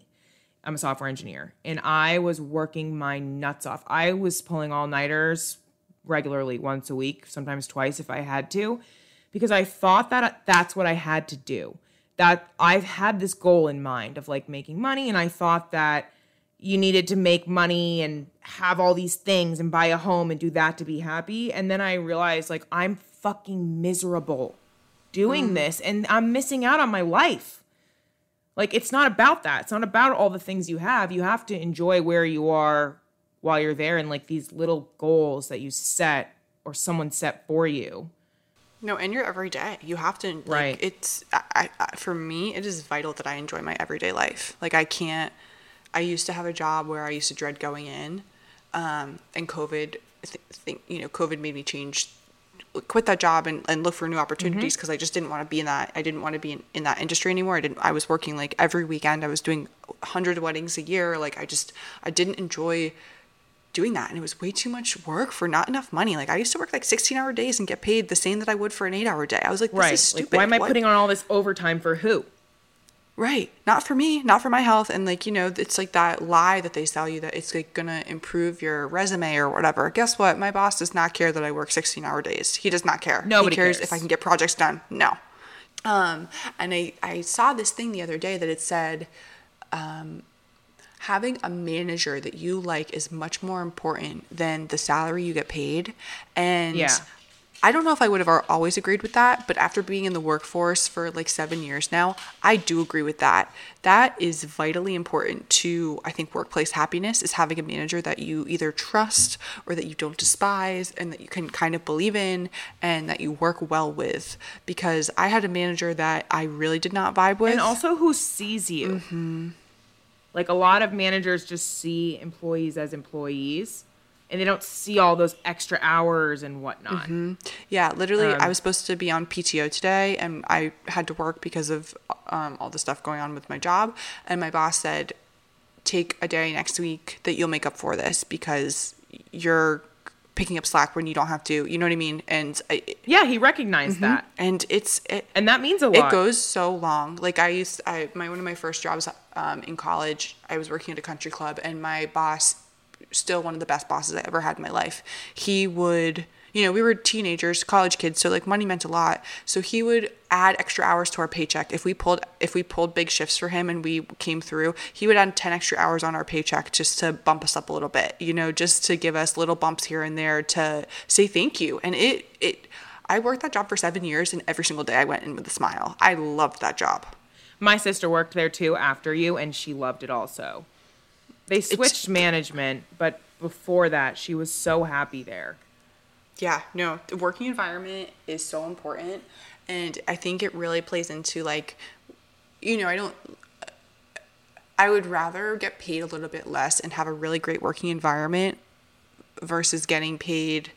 I'm a software engineer and I was working my nuts off. I was pulling all nighters regularly once a week, sometimes twice if I had to, because I thought that that's what I had to do. That I've had this goal in mind of like making money and I thought that you needed to make money and have all these things and buy a home and do that to be happy. And then I realized like I'm fucking miserable doing mm. this and I'm missing out on my life. Like it's not about that. It's not about all the things you have. You have to enjoy where you are while you're there and like these little goals that you set or someone set for you. No, and your everyday. You have to like, Right. It's I, I for me, it is vital that I enjoy my everyday life. Like I can't. I used to have a job where I used to dread going in, um, and COVID. Th- think you know, COVID made me change, quit that job and, and look for new opportunities mm-hmm. because I just didn't want to be in that. I didn't want to be in, in that industry anymore. I didn't. I was working like every weekend. I was doing hundred weddings a year. Like I just I didn't enjoy doing that and it was way too much work for not enough money like i used to work like 16 hour days and get paid the same that i would for an eight hour day i was like this right. is stupid Like why am I What- putting on all this overtime for who? Right. Not for me not for my health and like you know it's like that lie that they sell you that it's like gonna improve your resume or whatever. Guess what? My boss does not care that i work 16 hour days. He does not care. Nobody he cares, cares. if i can get projects done. No. Um and i i saw this thing the other day that it said um, having a manager that you like is much more important than the salary you get paid. And Yeah. I don't know if I would have always agreed with that, but after being in the workforce for like seven years now, I do agree with that. That is vitally important to, I think, workplace happiness is having a manager that you either trust or that you don't despise and that you can kind of believe in and that you work well with. Because I had a manager that I really did not vibe with. And also who sees you. Mm-hmm. Like a lot of managers just see employees as employees and they don't see all those extra hours and whatnot. Yeah, literally, Um, I was supposed to be on PTO today, and I had to work because of um, all the stuff going on with my job. And my boss said, "Take a day next week that you'll make up for this because you're picking up slack when you don't have to." You know what I mean? And I, Yeah, he recognized that. and it's it, And that means a lot. it goes so long. Like I used, I my one of my first jobs um, in college, I was working at a country club, and my boss, still one of the best bosses I ever had in my life. He would, you know, we were teenagers, college kids, so like money meant a lot. So he would add extra hours to our paycheck if we pulled if we pulled big shifts for him and we came through. He would add ten extra hours on our paycheck just to bump us up a little bit, you know, just to give us little bumps here and there to say thank you. And it it. I worked that job for seven years, and every single day I went in with a smile. I loved that job. My sister worked there too after you, and she loved it also. They switched management, but before that, she was so happy there. Yeah, no, the working environment is so important. And I think it really plays into like, you know, I don't, I would rather get paid a little bit less and have a really great working environment versus getting paid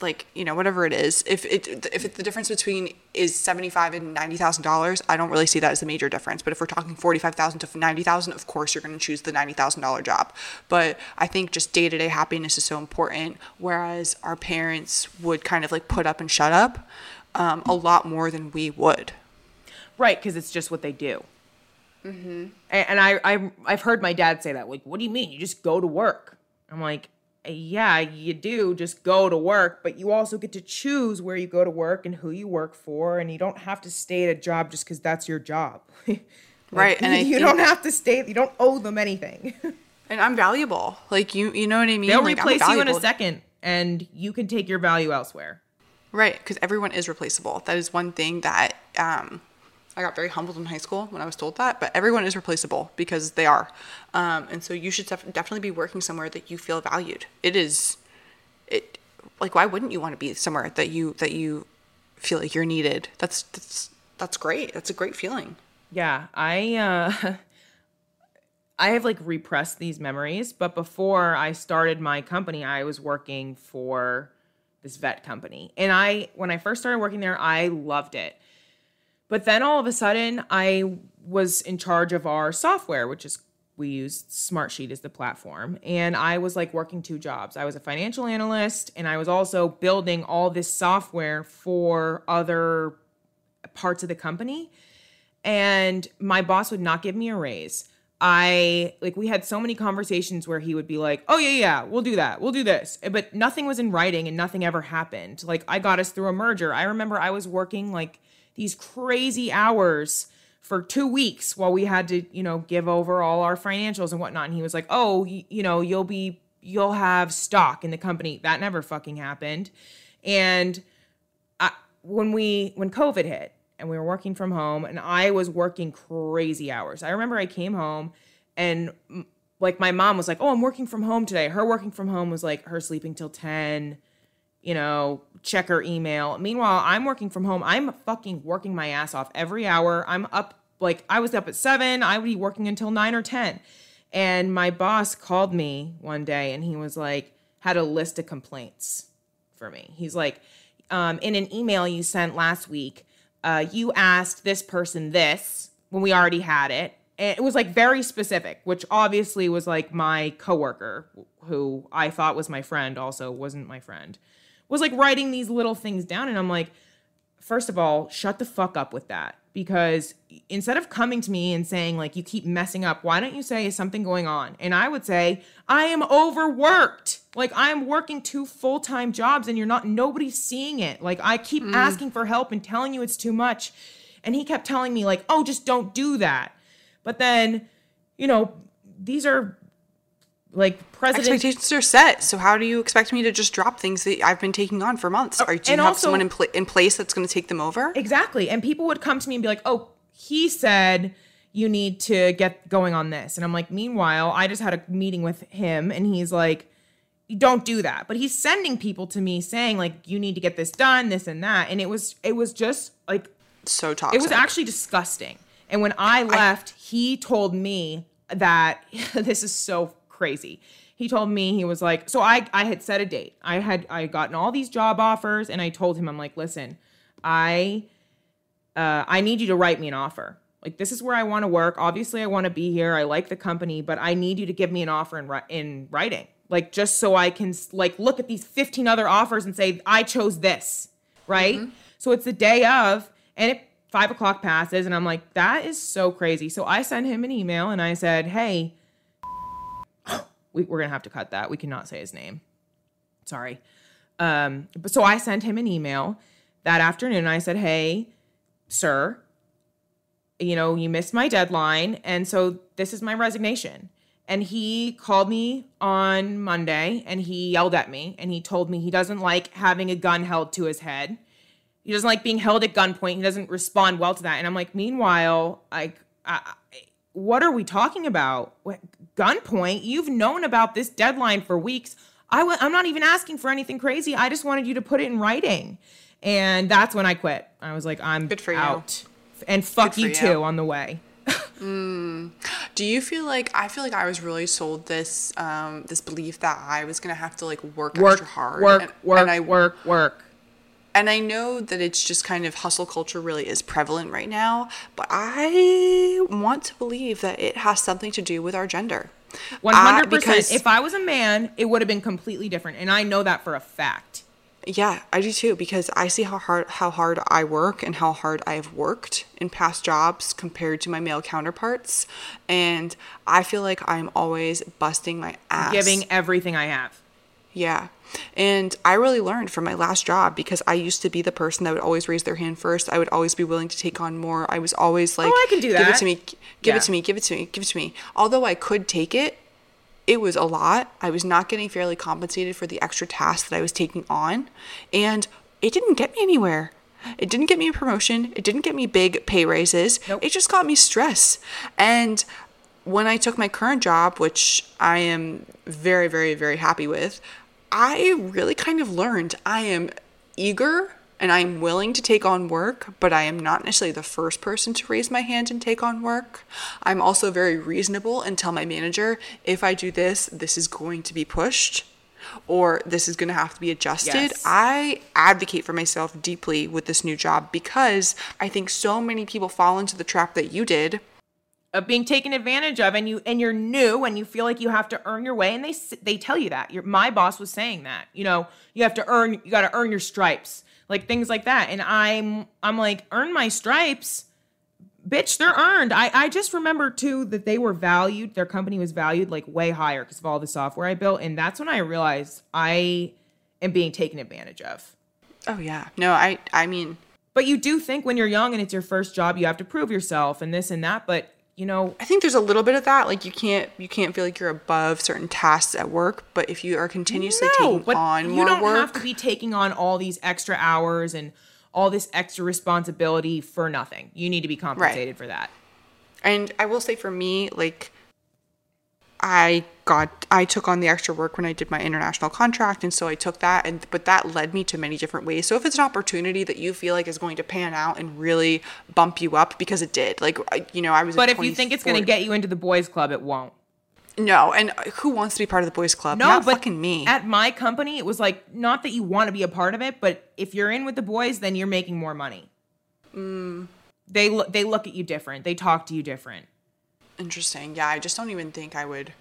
like you know whatever it is if it if it, the difference between is 75 and 90,000 dollars I don't really see that as a major difference but if we're talking 45,000 to 90,000 of course you're going to choose the 90,000 dollar job but I think just day-to-day happiness is so important whereas our parents would kind of like put up and shut up um, a lot more than we would Right, because it's just what they do. Mm-hmm. And, and I, I, I've heard my dad say that. Like, what do you mean? You just go to work? I'm like, yeah, you do just go to work, but you also get to choose where you go to work and who you work for, and you don't have to stay at a job just because that's your job. like, right and I you don't have to stay. You don't owe them anything. and I'm valuable like you you know what I mean They'll like, replace you in a second, and you can take your value elsewhere. Right, because everyone is replaceable. That is one thing that um, I got very humbled in high school when I was told that. But everyone is replaceable because they are, um, and so you should def- definitely be working somewhere that you feel valued. It is, it like why wouldn't you want to be somewhere that you that you feel like you're needed? That's that's that's great. That's a great feeling. Yeah, I uh I have like repressed these memories, but before I started my company, I was working for this vet company. And I when I first started working there, I loved it. But then all of a sudden, I was in charge of our software, which is we use Smartsheet as the platform, and I was like working two jobs. I was a financial analyst and I was also building all this software for other parts of the company and my boss would not give me a raise. I like we had so many conversations where he would be like, "Oh yeah, yeah, we'll do that. We'll do this." But nothing was in writing and nothing ever happened. Like I got us through a merger. I remember I was working like these crazy hours for 2 weeks while we had to, you know, give over all our financials and whatnot. And he was like, "Oh, y- you know, you'll be you'll have stock in the company." That never fucking happened. And I, when we when COVID hit and we were working from home and I was working crazy hours. I remember I came home and like my mom was like, "Oh, I'm working from home today." Her working from home was like her sleeping till 10, you know, check her email. Meanwhile, I'm working from home. I'm fucking working my ass off every hour. I'm up like I was up at 7, I would be working until 9 or 10. And my boss called me one day and he was like had a list of complaints for me. He's like, um, in an email you sent last week, uh, you asked this person this when we already had it. And it was like very specific, which obviously was like my coworker, who I thought was my friend, also wasn't my friend, was like writing these little things down. And I'm like, first of all, shut the fuck up with that. Because instead of coming to me and saying, like, you keep messing up, why don't you say, is something going on? And I would say, I am overworked. Like, I'm working two full time jobs and you're not, nobody's seeing it. Like, I keep mm. asking for help and telling you it's too much. And he kept telling me, like, oh, just don't do that. But then, you know, these are like president Expectations are set. So how do you expect me to just drop things that I've been taking on for months? Oh, or do you have also- someone in, pla in place that's going to take them over? Exactly. And people would come to me and be like, oh, he said you need to get going on this. And I'm like, meanwhile, I just had a meeting with him and he's like, don't do that. But he's sending people to me saying, like, you need to get this done, this and that. And it was it was just like So toxic. it was actually disgusting. And when I left, he told me that this is so crazy. He told me he was like, so I I had set a date. I had I had gotten all these job offers, and I told him I'm like, listen, I uh, I need you to write me an offer. Like this is where I want to work. Obviously, I want to be here. I like the company, but I need you to give me an offer in in writing, like just so I can like look at these 15 other offers and say I chose this, right? So it's the day of, and it five o'clock passes, and I'm like, that is so crazy. So I sent him an email and I said, hey, we, we're gonna have to cut that. We cannot say his name. Sorry. Um, but so I sent him an email that afternoon. I said, hey, sir, you know, you missed my deadline. And so this is my resignation. And he called me on Monday and he yelled at me and he told me he doesn't like having a gun held to his head. He doesn't like being held at gunpoint. He doesn't respond well to that. And I'm like, meanwhile, like, I, what are we talking about? What, gunpoint? You've known about this deadline for weeks. I w- I'm not even asking for anything crazy. I just wanted you to put it in writing. And that's when I quit. I was like, I'm Good for you. out. And fuck you you. too on the way. Do you feel like I feel like I was really sold this um, this belief that I was gonna have to like work, Work, extra hard, work, and, work, and I work, work. And I know that it's just kind of hustle culture really is prevalent right now, but I want to believe that it has something to do with our gender. One Uh, hundred because-. If I was a man, it would have been completely different, and I know that for a fact. Yeah, I do too because I see how hard how hard I work and how hard I have worked in past jobs compared to my male counterparts, and I feel like I'm always busting my ass. Giving everything I have. Yeah. And I really learned from my last job because I used to be the person that would always raise their hand first. I would always be willing to take on more. I was always like, Oh, I can do that. Give it to me. Give Yeah. it to me. Give it to me. Give it to me. Although I could take it, it was a lot. I was not getting fairly compensated for the extra tasks that I was taking on. And it didn't get me anywhere. It didn't get me a promotion. It didn't get me big pay raises. Nope. It just got me stress. And when I took my current job, which I am very, very, very happy with, I really kind of learned I am eager and I'm willing to take on work, but I am not necessarily the first person to raise my hand and take on work. I'm also very reasonable and tell my manager if I do this, this is going to be pushed or this is going to have to be adjusted. Yes. I advocate for myself deeply with this new job because I think so many people fall into the trap that you did. Of being taken advantage of and you and you're new and you feel like you have to earn your way and they they tell you that. Your my boss was saying that you know you have to earn you got to earn your stripes like things like that. And i'm i'm like earn my stripes? Bitch they're earned. I i just remember too that they were valued their company was valued like way higher because of all the software i built and that's when i realized i am being taken advantage of. Oh yeah. No, I I mean, but you do think when you're young and it's your first job you have to prove yourself and this and that but you know I think there's a little bit of that. Like you can't you can't feel like you're above certain tasks at work, but if you are continuously taking on you more don't work, have to be taking on all these extra hours and all this extra responsibility for nothing. You need to be compensated for that. and I will say for me, like I got I took on the extra work when I did my international contract, and so I took that, and but that led me to many different ways. So if it's an opportunity that you feel like is going to pan out and really bump you up, because it did, like I- you know, I was. But if you think it's going to get you into the boys club, it won't. no, and who wants to be part of the boys club? No, Not but fucking me. At my company, it was like not that you want to be a part of it, but if you're in with the boys, then you're making more money. Mm. They look they look at you different. They talk to you different. Interesting. Yeah, I just don't even think I would.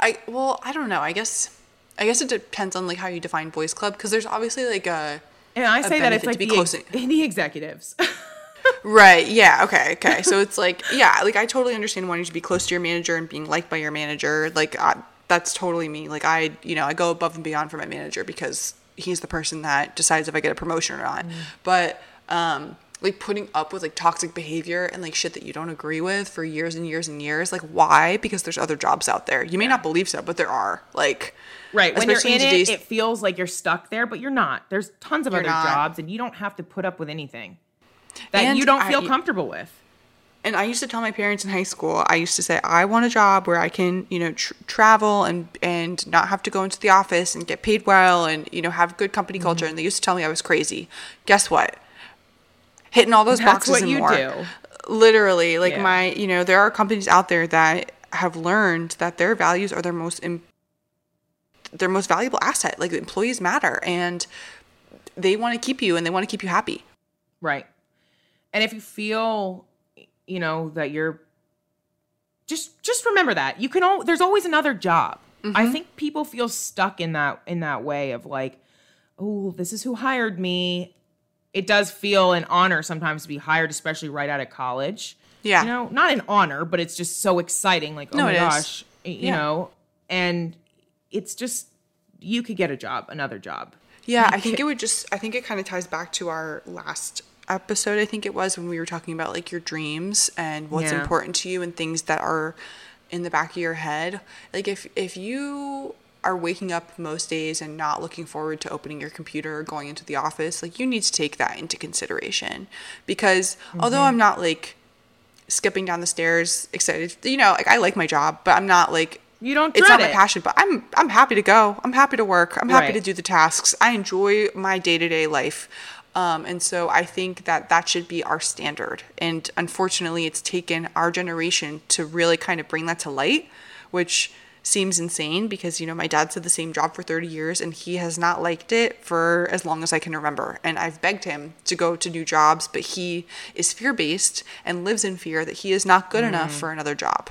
I well, I don't know. I guess I guess it depends on like how you define boys club because there's obviously like a And I say that it's like to be the, close ex- the executives. right. Yeah. Okay. Okay. so it's like yeah, like I totally understand wanting to be close to your manager and being liked by your manager. Like I, that's totally me. Like I, you know, I go above and beyond for my manager because he's the person that decides if I get a promotion or not. But um like putting up with like toxic behavior and like shit that you don't agree with for years and years and years. Like why? Because there's other jobs out there. You may not believe so, but there are. Like Right. When you're especially in it, it feels like you're stuck there, but you're not. There's tons of You're other not. jobs, and you don't have to put up with anything that And you don't feel I- comfortable with. and I used to tell my parents in high school, I used to say, I want a job where I can, you know, tr- travel and and not have to go into the office and get paid well and you know have good company Mm-hmm. culture. And they used to tell me I was crazy. Guess what? Hitting all those That's boxes what and you more. do. Literally, like Yeah. my, you know, there are companies out there that have learned that their values are their most im- their most valuable asset. Like employees matter, and they want to keep you and they want to keep you happy. Right. And if you feel, you know, that you're just just remember that. You can all there's always another job. Mm-hmm. I think people feel stuck in that in that way of like, oh, this is who hired me. It does feel an honor sometimes to be hired, especially right out of college. Yeah. You know, not an honor, but it's just so exciting. Like, oh No, my gosh. y- You Yeah. know, and it's just you could get a job, another job. Yeah, I think it would just I think it kind of ties back to our last episode I think it was when we were talking about like your dreams and what's Yeah. important to you and things that are in the back of your head. Like if if you are waking up most days and not looking forward to opening your computer or going into the office, like you need to take that into consideration. Because although I'm not like skipping down the stairs excited, you know, like I like my job, but I'm not like You don't it's not my passion, but I'm I'm happy to go. I'm happy to work. I'm happy Right. to do the tasks. I enjoy my day to day life, um, and so I think that that should be our standard. And unfortunately, it's taken our generation to really kind of bring that to light, which seems insane because you know my dad's had the same job for 30 years and he has not liked it for as long as I can remember and I've begged him to go to new jobs but he is fear based and lives in fear that he is not good enough Mm. for another job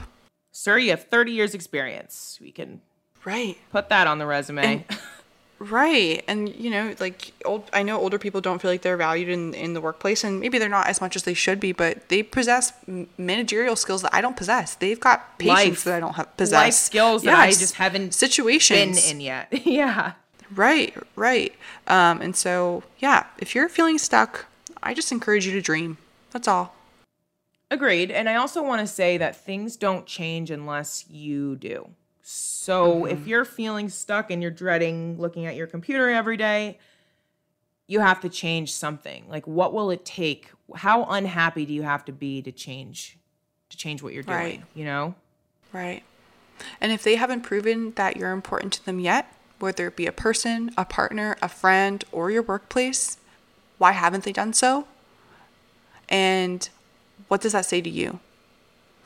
Sir, you have 30 years experience. We can right put that on the resume. Right. And you know, like old I know older people don't feel like they're valued in in the workplace and maybe they're not as much as they should be, but they possess managerial skills that I don't possess. They've got patience Life. that I don't have possess. Life skills that I just haven't been in yet. yeah. Right, right. Um and so, yeah, if you're feeling stuck, I just encourage you to dream. That's all. Agreed. And I also want to say that things don't change unless you do. So if mm-hmm. you're feeling stuck and you're dreading looking at your computer every day, you have to change something. Like what will it take? How unhappy do you have to be to change to change what you're doing, Right. you know? Right. And if they haven't proven that you're important to them yet, whether it be a person, a partner, a friend, or your workplace, why haven't they done so? And what does that say to you?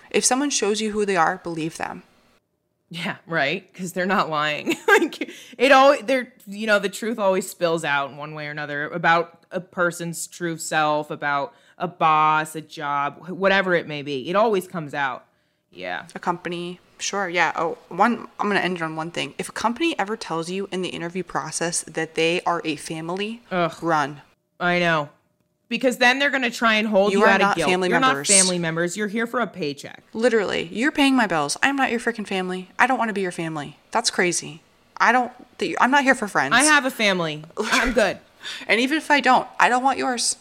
If someone shows you who they are, believe them. Yeah, right. Because they're not lying. like it always, they're you know, the truth always spills out in one way or another about a person's true self, about a boss, a job, whatever it may be. It always comes out. Yeah. A company, sure, yeah. Oh, one, I'm going to end it on one thing. If a company ever tells you in the interview process that they are a family, Ugh. run. I know. Because then they're gonna try and hold You you, out of guilt. family You're members. not family members. You're here for a paycheck. Literally, you're paying my bills. I'm not your freaking family. I don't want to be your family. That's crazy. I don't. th- I'm not here for friends. I have a family. I'm good. and even if I don't, I don't want yours.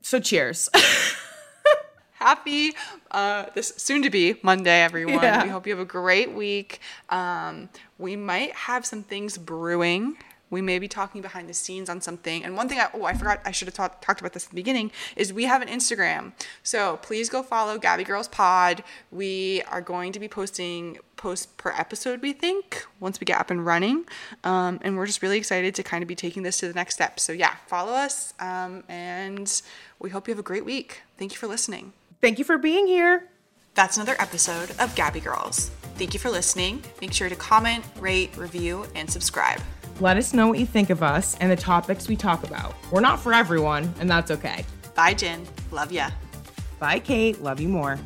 So cheers. Happy uh, this soon to be Monday, everyone. Yeah. We hope you have a great week. Um, we might have some things brewing. We may be talking behind the scenes on something. And one thing I oh I forgot I should have talked talked about this at the beginning is we have an Instagram. So please go follow Gabby Girls Pod. We are going to be posting posts per episode. We think once we get up and running, um, and we're just really excited to kind of be taking this to the next step. So yeah, follow us, um, and we hope you have a great week. Thank you for listening. Thank you for being here. That's another episode of Gabby Girls. Thank you for listening. Make sure to comment, rate, review, and subscribe. Let us know what you think of us and the topics we talk about. We're not for everyone, and that's okay. Bye, Jen. Love ya. Bye, Kate. Love you more.